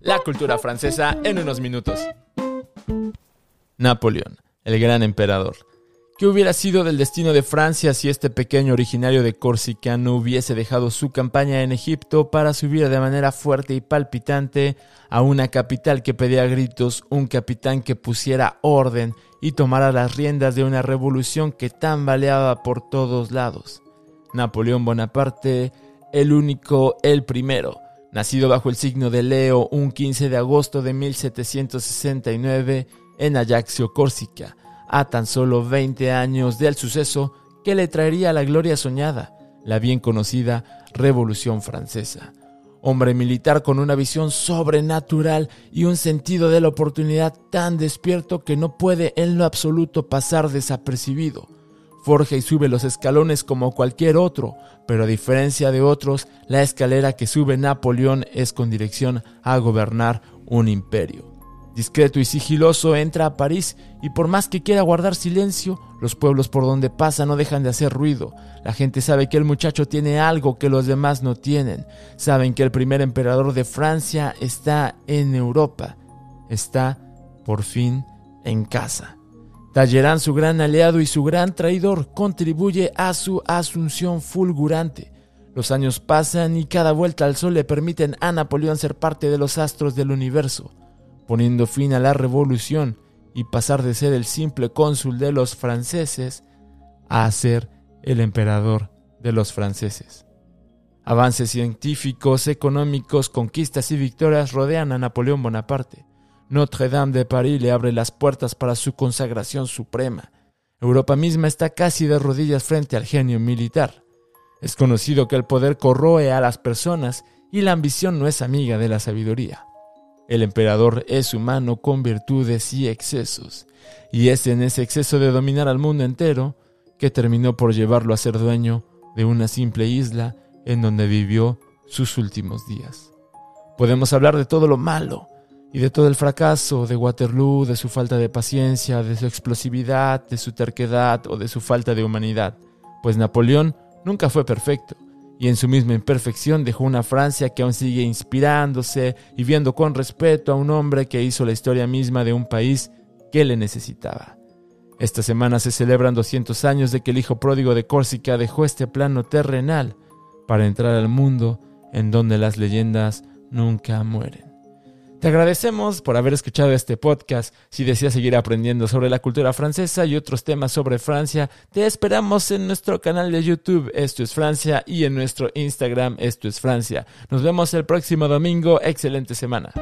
La cultura francesa en unos minutos. Napoleón, el gran emperador. ¿Qué hubiera sido del destino de Francia si este pequeño originario de Córcega no hubiese dejado su campaña en Egipto para subir de manera fuerte y palpitante a una capital que pedía gritos, un capitán que pusiera orden y tomara las riendas de una revolución que tambaleaba por todos lados? Napoleón Bonaparte, el único, el primero, nacido bajo el signo de Leo un 15 de agosto de 1769 en Ajaccio, Córcega a tan solo 20 años del suceso que le traería la gloria soñada, la bien conocida Revolución Francesa. Hombre militar con una visión sobrenatural y un sentido de la oportunidad tan despierto que no puede en lo absoluto pasar desapercibido. Forja y sube los escalones como cualquier otro, pero a diferencia de otros, la escalera que sube Napoleón es con dirección a gobernar un imperio. Discreto y sigiloso entra a París y por más que quiera guardar silencio, los pueblos por donde pasa no dejan de hacer ruido. La gente sabe que el muchacho tiene algo que los demás no tienen. Saben que el primer emperador de Francia está en Europa. Está, por fin, en casa. Talleyrand, su gran aliado y su gran traidor, contribuye a su asunción fulgurante. Los años pasan y cada vuelta al sol le permiten a Napoleón ser parte de los astros del universo poniendo fin a la revolución y pasar de ser el simple cónsul de los franceses a ser el emperador de los franceses. Avances científicos, económicos, conquistas y victorias rodean a Napoleón Bonaparte. Notre Dame de París le abre las puertas para su consagración suprema. Europa misma está casi de rodillas frente al genio militar. Es conocido que el poder corroe a las personas y la ambición no es amiga de la sabiduría. El emperador es humano con virtudes y excesos, y es en ese exceso de dominar al mundo entero que terminó por llevarlo a ser dueño de una simple isla en donde vivió sus últimos días. Podemos hablar de todo lo malo y de todo el fracaso de Waterloo, de su falta de paciencia, de su explosividad, de su terquedad o de su falta de humanidad, pues Napoleón nunca fue perfecto y en su misma imperfección dejó una Francia que aún sigue inspirándose y viendo con respeto a un hombre que hizo la historia misma de un país que le necesitaba. Esta semana se celebran 200 años de que el hijo pródigo de Córcega dejó este plano terrenal para entrar al mundo en donde las leyendas nunca mueren. Te agradecemos por haber escuchado este podcast. Si deseas seguir aprendiendo sobre la cultura francesa y otros temas sobre Francia, te esperamos en nuestro canal de YouTube Esto es Francia y en nuestro Instagram Esto es Francia. Nos vemos el próximo domingo. Excelente semana.